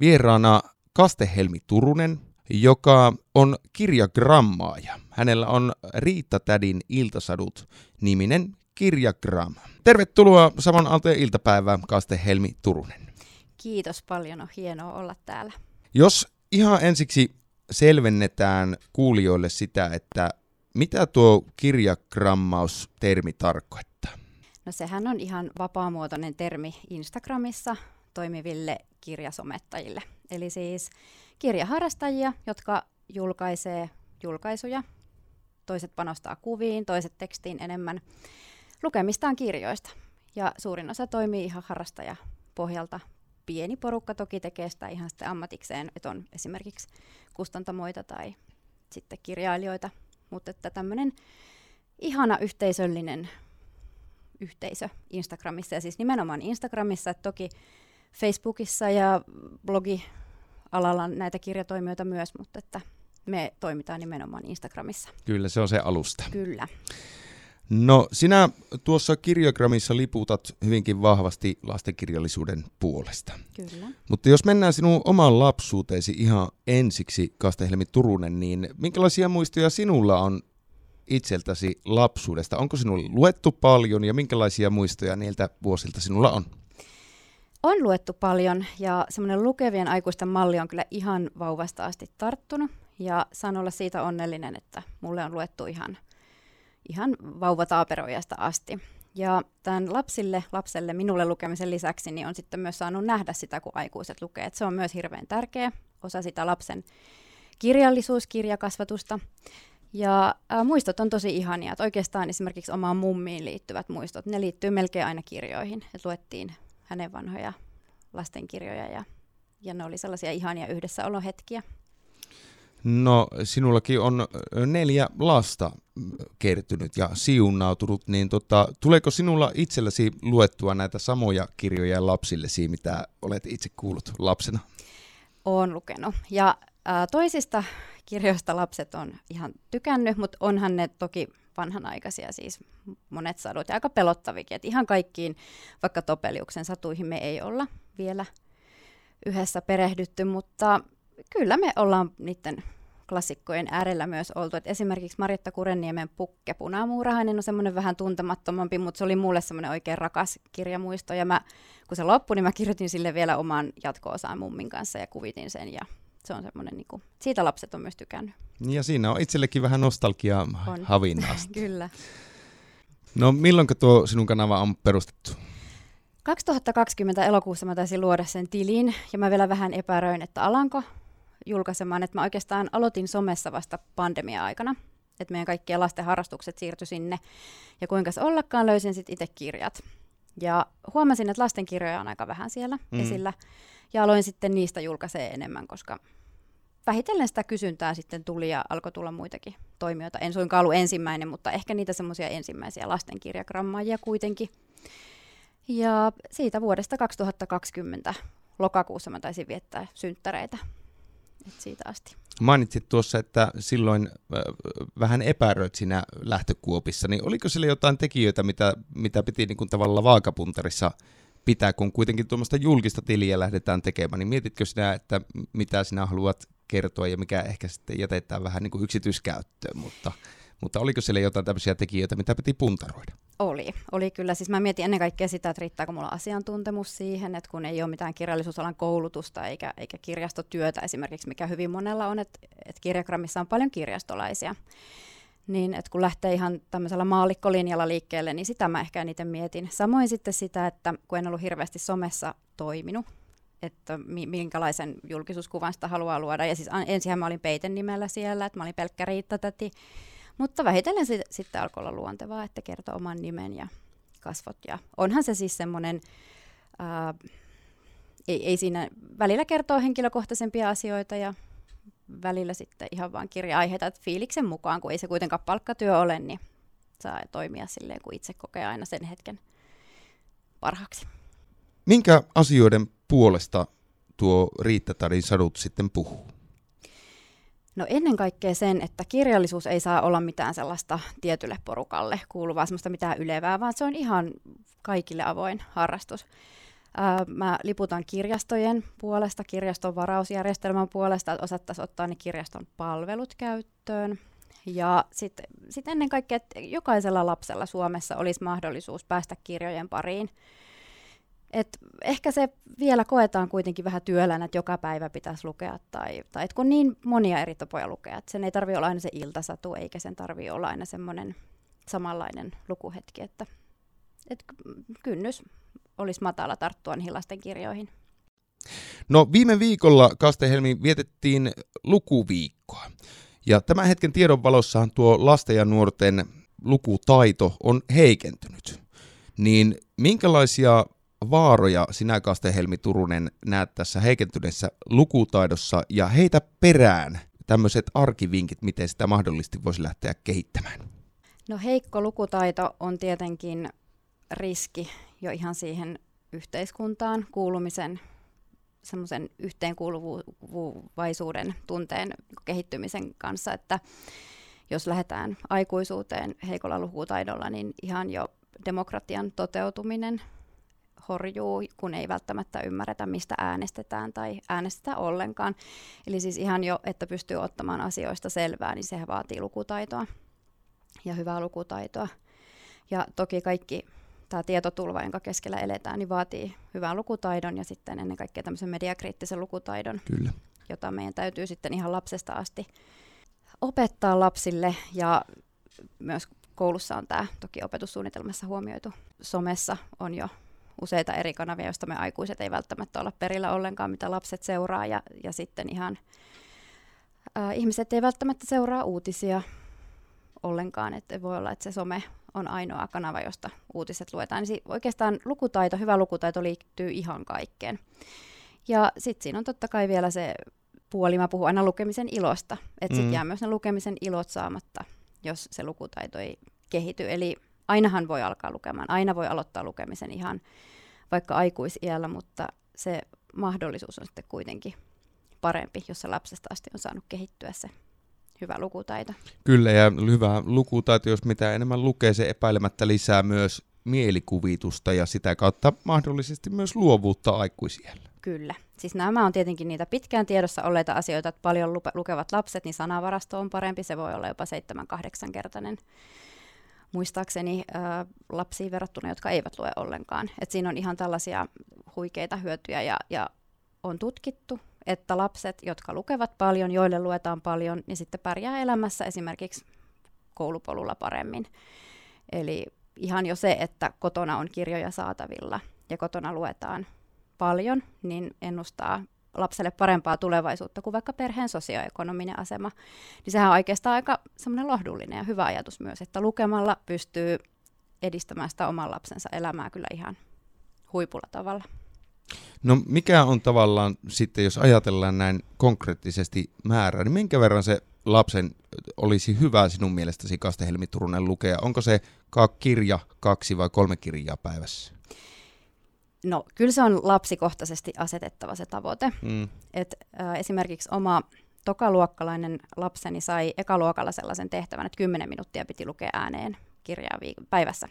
Vieraana Kastehelmi Turunen, joka on kirjagrammaaja. Hänellä on Riitta Tädin iltasadut niminen kirjagram. Tervetuloa Savon Aaltojen iltapäivään, Kaste Helmi Turunen. Kiitos paljon, on hienoa olla täällä. Jos ihan ensiksi selvennetään kuulijoille sitä, että mitä tuo kirjagrammaus-termi tarkoittaa? No sehän on ihan vapaamuotoinen termi Instagramissa toimiville kirjasomettajille. Eli siis kirjaharrastajia, jotka julkaisee julkaisuja. Toiset panostaa kuviin, toiset tekstiin enemmän lukemistaan kirjoista. Ja suurin osa toimii ihan harrastajapohjalta. Pieni porukka toki tekee sitä ihan sitten ammatikseen, että on esimerkiksi kustantamoita tai sitten kirjailijoita. Mutta että tämmöinen ihana yhteisöllinen yhteisö Instagramissa, ja siis nimenomaan Instagramissa, että toki Facebookissa ja blogialalla näitä kirjatoimijoita myös, mutta että me toimitaan nimenomaan Instagramissa. Kyllä, se on se alusta. Kyllä. No sinä tuossa kirjagramissa liputat hyvinkin vahvasti lastenkirjallisuuden puolesta. Kyllä. Mutta jos mennään sinun omaan lapsuuteesi ihan ensiksi, Kastehelmi Turunen, niin minkälaisia muistoja sinulla on itseltäsi lapsuudesta? Onko sinulle luettu paljon ja minkälaisia muistoja niiltä vuosilta sinulla on? On luettu paljon ja semmoinen lukevien aikuisten malli on kyllä ihan vauvasta asti tarttunut. Ja saan olla siitä onnellinen, että mulle on luettu ihan – ihan vauvataaperoijasta asti. Ja tämän lapsille, lapselle, minulle lukemisen lisäksi, niin on sitten myös saanut nähdä sitä, kun aikuiset lukee. Et se on myös hirveän tärkeä osa sitä lapsen kirjallisuuskirjakasvatusta. Ja ää, muistot on tosi ihania. Et oikeastaan esimerkiksi omaan mummiin liittyvät muistot, ne liittyy melkein aina kirjoihin. Et luettiin hänen vanhoja lastenkirjoja ja, ja ne oli sellaisia ihania yhdessäolohetkiä. No, sinullakin on neljä lasta kertynyt ja siunautunut, niin tota, tuleeko sinulla itselläsi luettua näitä samoja kirjoja lapsillesi, mitä olet itse kuullut lapsena? Olen lukenut. Ja ää, toisista kirjoista lapset on ihan tykännyt, mutta onhan ne toki vanhanaikaisia siis monet sadut ja aika pelottavikin. Et ihan kaikkiin, vaikka Topeliuksen satuihin me ei olla vielä yhdessä perehdytty, mutta kyllä me ollaan niiden klassikkojen äärellä myös oltu. Et esimerkiksi Maritta Kurenniemen Pukke Punamuurahainen on semmoinen vähän tuntemattomampi, mutta se oli mulle semmoinen oikein rakas kirjamuisto. Ja mä, kun se loppui, niin mä kirjoitin sille vielä oman jatko-osaan mummin kanssa ja kuvitin sen. Ja se on semmoinen, niin kuin, siitä lapset on myös tykännyt. Ja siinä on itsellekin vähän nostalgiaa havinnasta. Kyllä. No milloin tuo sinun kanava on perustettu? 2020 elokuussa mä taisin luoda sen tilin, ja mä vielä vähän epäröin, että alanko julkaisemaan, että mä oikeastaan aloitin somessa vasta pandemia-aikana, että meidän kaikkien lasten harrastukset siirtyi sinne, ja kuinka se ollakaan löysin sitten itse kirjat. Ja huomasin, että lastenkirjoja on aika vähän siellä mm. esillä, ja aloin sitten niistä julkaisee enemmän, koska vähitellen sitä kysyntää sitten tuli ja alkoi tulla muitakin toimijoita. En suinkaan ollut ensimmäinen, mutta ehkä niitä semmoisia ensimmäisiä lastenkirjagrammaajia kuitenkin. Ja siitä vuodesta 2020 lokakuussa mä taisin viettää synttäreitä et siitä asti. Mainitsit tuossa, että silloin äh, vähän epäröit siinä lähtökuopissa, niin oliko sillä jotain tekijöitä, mitä, mitä piti niin kuin tavallaan vaakapuntarissa pitää, kun kuitenkin tuommoista julkista tiliä lähdetään tekemään, niin mietitkö sinä, että mitä sinä haluat kertoa ja mikä ehkä sitten jätetään vähän niin kuin yksityiskäyttöön, mutta mutta oliko siellä jotain tämmöisiä tekijöitä, mitä piti puntaroida? Oli, oli kyllä. Siis mä mietin ennen kaikkea sitä, että riittääkö mulla asiantuntemus siihen, että kun ei ole mitään kirjallisuusalan koulutusta eikä, eikä kirjastotyötä esimerkiksi, mikä hyvin monella on, että, että kirjagrammissa on paljon kirjastolaisia. Niin, että kun lähtee ihan tämmöisellä maallikkolinjalla liikkeelle, niin sitä mä ehkä eniten mietin. Samoin sitten sitä, että kun en ollut hirveästi somessa toiminut, että minkälaisen julkisuuskuvan sitä haluaa luoda. Ja siis ensinhän mä olin peiten nimellä siellä, että mä olin pelkkä Riitta-täti. Mutta vähitellen sit, sitten alkoi olla luontevaa, että kertoo oman nimen ja kasvot. Ja onhan se siis semmoinen, ei, ei siinä, välillä kertoo henkilökohtaisempia asioita ja välillä sitten ihan vaan kirja-aiheita, että fiiliksen mukaan, kun ei se kuitenkaan palkkatyö ole, niin saa toimia silleen, kun itse kokee aina sen hetken parhaaksi. Minkä asioiden puolesta tuo Riitta Tarin sadut sitten puhuu? No ennen kaikkea sen, että kirjallisuus ei saa olla mitään sellaista tietylle porukalle kuuluvaa, semmoista mitään ylevää, vaan se on ihan kaikille avoin harrastus. mä liputan kirjastojen puolesta, kirjaston varausjärjestelmän puolesta, että osattaisiin ottaa ne kirjaston palvelut käyttöön. Ja sitten sit ennen kaikkea, että jokaisella lapsella Suomessa olisi mahdollisuus päästä kirjojen pariin. Et ehkä se vielä koetaan kuitenkin vähän työlänä, että joka päivä pitäisi lukea, tai, tai et kun niin monia eri tapoja lukea, että sen ei tarvitse olla aina se iltasatu, eikä sen tarvitse olla aina semmoinen samanlainen lukuhetki, että et kynnys olisi matala tarttua niihin lasten kirjoihin. No viime viikolla Kastehelmi vietettiin lukuviikkoa. Ja tämän hetken tiedon valossahan tuo lasten ja nuorten lukutaito on heikentynyt. Niin minkälaisia vaaroja sinä Kastehelmi Turunen näet tässä heikentyneessä lukutaidossa ja heitä perään tämmöiset arkivinkit, miten sitä mahdollisesti voisi lähteä kehittämään? No heikko lukutaito on tietenkin riski jo ihan siihen yhteiskuntaan kuulumisen semmoisen yhteenkuuluvaisuuden tunteen kehittymisen kanssa, että jos lähdetään aikuisuuteen heikolla lukutaidolla, niin ihan jo demokratian toteutuminen horjuu, kun ei välttämättä ymmärretä, mistä äänestetään tai äänestetään ollenkaan. Eli siis ihan jo, että pystyy ottamaan asioista selvää, niin se vaatii lukutaitoa ja hyvää lukutaitoa. Ja toki kaikki tämä tietotulva, jonka keskellä eletään, niin vaatii hyvän lukutaidon ja sitten ennen kaikkea tämmöisen mediakriittisen lukutaidon, Kyllä. jota meidän täytyy sitten ihan lapsesta asti opettaa lapsille ja myös koulussa on tämä toki opetussuunnitelmassa huomioitu. Somessa on jo useita eri kanavia, joista me aikuiset ei välttämättä olla perillä ollenkaan, mitä lapset seuraa ja, ja sitten ihan ää, ihmiset ei välttämättä seuraa uutisia ollenkaan, että voi olla, että se some on ainoa kanava, josta uutiset luetaan. Niin oikeastaan lukutaito, hyvä lukutaito liittyy ihan kaikkeen. Ja sitten siinä on totta kai vielä se puoli, mä puhun aina lukemisen ilosta, että sitten mm. jää myös ne lukemisen ilot saamatta, jos se lukutaito ei kehity. Eli ainahan voi alkaa lukemaan, aina voi aloittaa lukemisen ihan vaikka aikuisiällä, mutta se mahdollisuus on sitten kuitenkin parempi, jos se lapsesta asti on saanut kehittyä se hyvä lukutaito. Kyllä, ja hyvä lukutaito, jos mitä enemmän lukee, se epäilemättä lisää myös mielikuvitusta ja sitä kautta mahdollisesti myös luovuutta aikuisiellä. Kyllä. Siis nämä on tietenkin niitä pitkään tiedossa olleita asioita, että paljon lukevat lapset, niin sanavarasto on parempi, se voi olla jopa 7-8 kertainen muistaakseni äh, lapsiin verrattuna, jotka eivät lue ollenkaan. Et siinä on ihan tällaisia huikeita hyötyjä ja, ja on tutkittu, että lapset, jotka lukevat paljon, joille luetaan paljon, niin sitten pärjää elämässä esimerkiksi koulupolulla paremmin. Eli ihan jo se, että kotona on kirjoja saatavilla ja kotona luetaan paljon, niin ennustaa lapselle parempaa tulevaisuutta kuin vaikka perheen sosioekonominen asema. Niin sehän on oikeastaan aika semmoinen lohdullinen ja hyvä ajatus myös, että lukemalla pystyy edistämään sitä oman lapsensa elämää kyllä ihan huipulla tavalla. No mikä on tavallaan sitten, jos ajatellaan näin konkreettisesti määrää, niin minkä verran se lapsen olisi hyvä sinun mielestäsi Kaste Helmi Turunen lukea? Onko se kirja, kaksi vai kolme kirjaa päivässä? No kyllä se on lapsikohtaisesti asetettava se tavoite. Mm. Et, äh, esimerkiksi oma tokaluokkalainen lapseni sai ekaluokalla sellaisen tehtävän, että 10 minuuttia piti lukea ääneen kirjaa viik- päivässä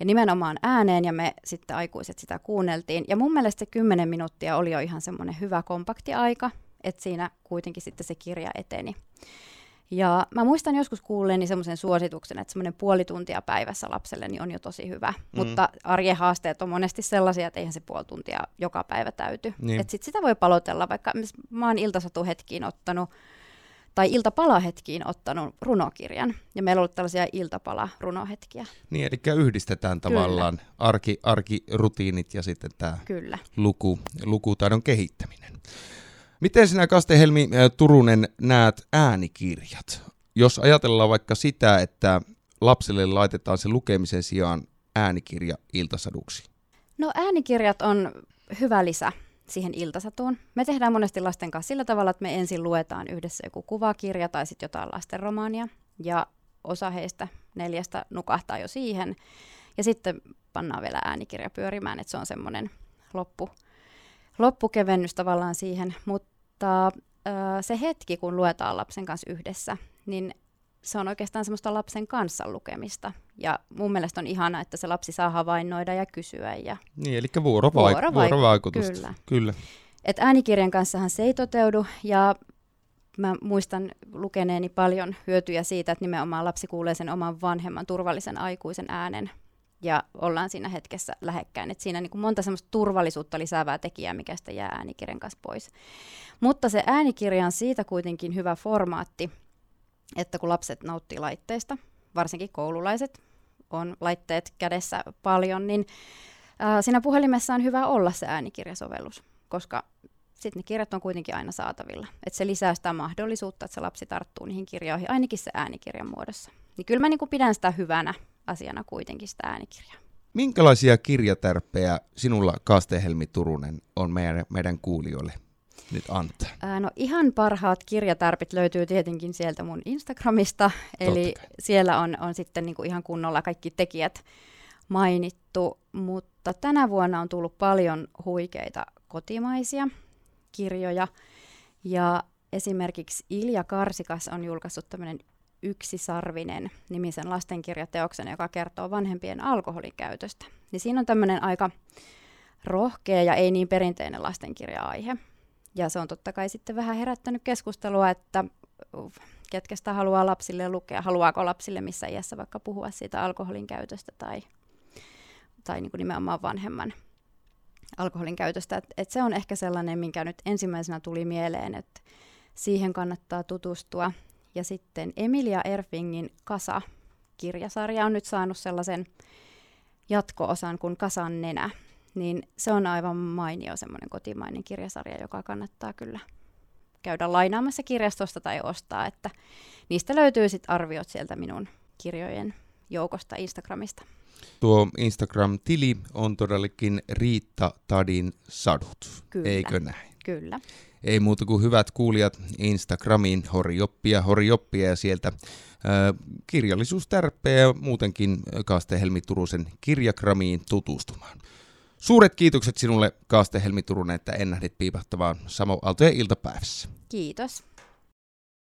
ja nimenomaan ääneen, ja me sitten aikuiset sitä kuunneltiin. Ja mun mielestä se 10 minuuttia oli jo ihan semmoinen hyvä kompakti aika, että siinä kuitenkin sitten se kirja eteni. Ja mä muistan joskus kuulleeni semmoisen suosituksen, että semmoinen puoli tuntia päivässä lapselle niin on jo tosi hyvä. Mm. Mutta arjen haasteet on monesti sellaisia, että eihän se puoli tuntia joka päivä täyty. Niin. Että sit sitä voi palotella, vaikka mä oon iltasatuhetkiin ottanut tai iltapalahetkiin ottanut runokirjan. Ja meillä on ollut tällaisia iltapala-runohetkiä. Niin, eli yhdistetään tavallaan Kyllä. arki, arkirutiinit ja sitten tämä. Luku, lukutaidon kehittäminen. Miten sinä Kastehelmi Turunen näet äänikirjat? Jos ajatellaan vaikka sitä, että lapselle laitetaan se lukemisen sijaan äänikirja iltasaduksi. No äänikirjat on hyvä lisä siihen iltasatuun. Me tehdään monesti lasten kanssa sillä tavalla, että me ensin luetaan yhdessä joku kuvakirja tai sitten jotain lastenromaania, ja osa heistä neljästä nukahtaa jo siihen, ja sitten pannaan vielä äänikirja pyörimään, että se on semmoinen loppu, loppukevennys tavallaan siihen, mutta äh, se hetki, kun luetaan lapsen kanssa yhdessä, niin se on oikeastaan semmoista lapsen kanssa lukemista. Ja mun mielestä on ihana, että se lapsi saa havainnoida ja kysyä. Ja niin, eli vuorovaik- vuorovaik- vuorovaikutusta. Kyllä. kyllä. Et äänikirjan kanssahan se ei toteudu, ja mä muistan lukeneeni paljon hyötyjä siitä, että nimenomaan lapsi kuulee sen oman vanhemman turvallisen aikuisen äänen ja ollaan siinä hetkessä lähekkäin. Et siinä niin kuin monta semmoista turvallisuutta lisäävää tekijää, mikä sitä jää äänikirjan kanssa pois. Mutta se äänikirja on siitä kuitenkin hyvä formaatti, että kun lapset nauttii laitteista, varsinkin koululaiset, on laitteet kädessä paljon, niin ää, siinä puhelimessa on hyvä olla se äänikirjasovellus, koska sitten ne kirjat on kuitenkin aina saatavilla. Et se lisää sitä mahdollisuutta, että se lapsi tarttuu niihin kirjoihin, ainakin se äänikirjan muodossa. Niin kyllä mä niin pidän sitä hyvänä asiana kuitenkin sitä äänikirjaa. Minkälaisia kirjatärppejä sinulla, Kaaste Helmi Turunen, on meidän, meidän kuulijoille nyt antaa? Ää, no ihan parhaat kirjatärpit löytyy tietenkin sieltä mun Instagramista, eli siellä on, on sitten niinku ihan kunnolla kaikki tekijät mainittu, mutta tänä vuonna on tullut paljon huikeita kotimaisia kirjoja, ja esimerkiksi Ilja Karsikas on julkaissut tämmöinen Yksisarvinen nimisen lastenkirjateoksen, joka kertoo vanhempien alkoholikäytöstä. Niin siinä on tämmöinen aika rohkea ja ei niin perinteinen lastenkirja-aihe. Ja se on totta kai sitten vähän herättänyt keskustelua, että ketkä sitä haluaa lapsille lukea, haluaako lapsille missä iässä vaikka puhua siitä alkoholin käytöstä tai, tai niin kuin nimenomaan vanhemman alkoholin käytöstä. Et, et se on ehkä sellainen, minkä nyt ensimmäisenä tuli mieleen, että siihen kannattaa tutustua. Ja sitten Emilia Erfingin Kasa-kirjasarja on nyt saanut sellaisen jatko-osan kuin Kasan nenä. Niin se on aivan mainio semmoinen kotimainen kirjasarja, joka kannattaa kyllä käydä lainaamassa kirjastosta tai ostaa. Että niistä löytyy sitten arviot sieltä minun kirjojen joukosta Instagramista. Tuo Instagram-tili on todellakin Riitta Tadin sadut, Kyllä. eikö näin? Kyllä. Ei muuta kuin hyvät kuulijat Instagramiin, horioppia, horioppia ja sieltä kirjallisuustärppejä ja muutenkin Kaaste Helmi Turusen kirjagramiin tutustumaan. Suuret kiitokset sinulle Kaaste Helmi Turunen, että ennähdit piipahtavaan Samo Aaltojen iltapäivässä. Kiitos.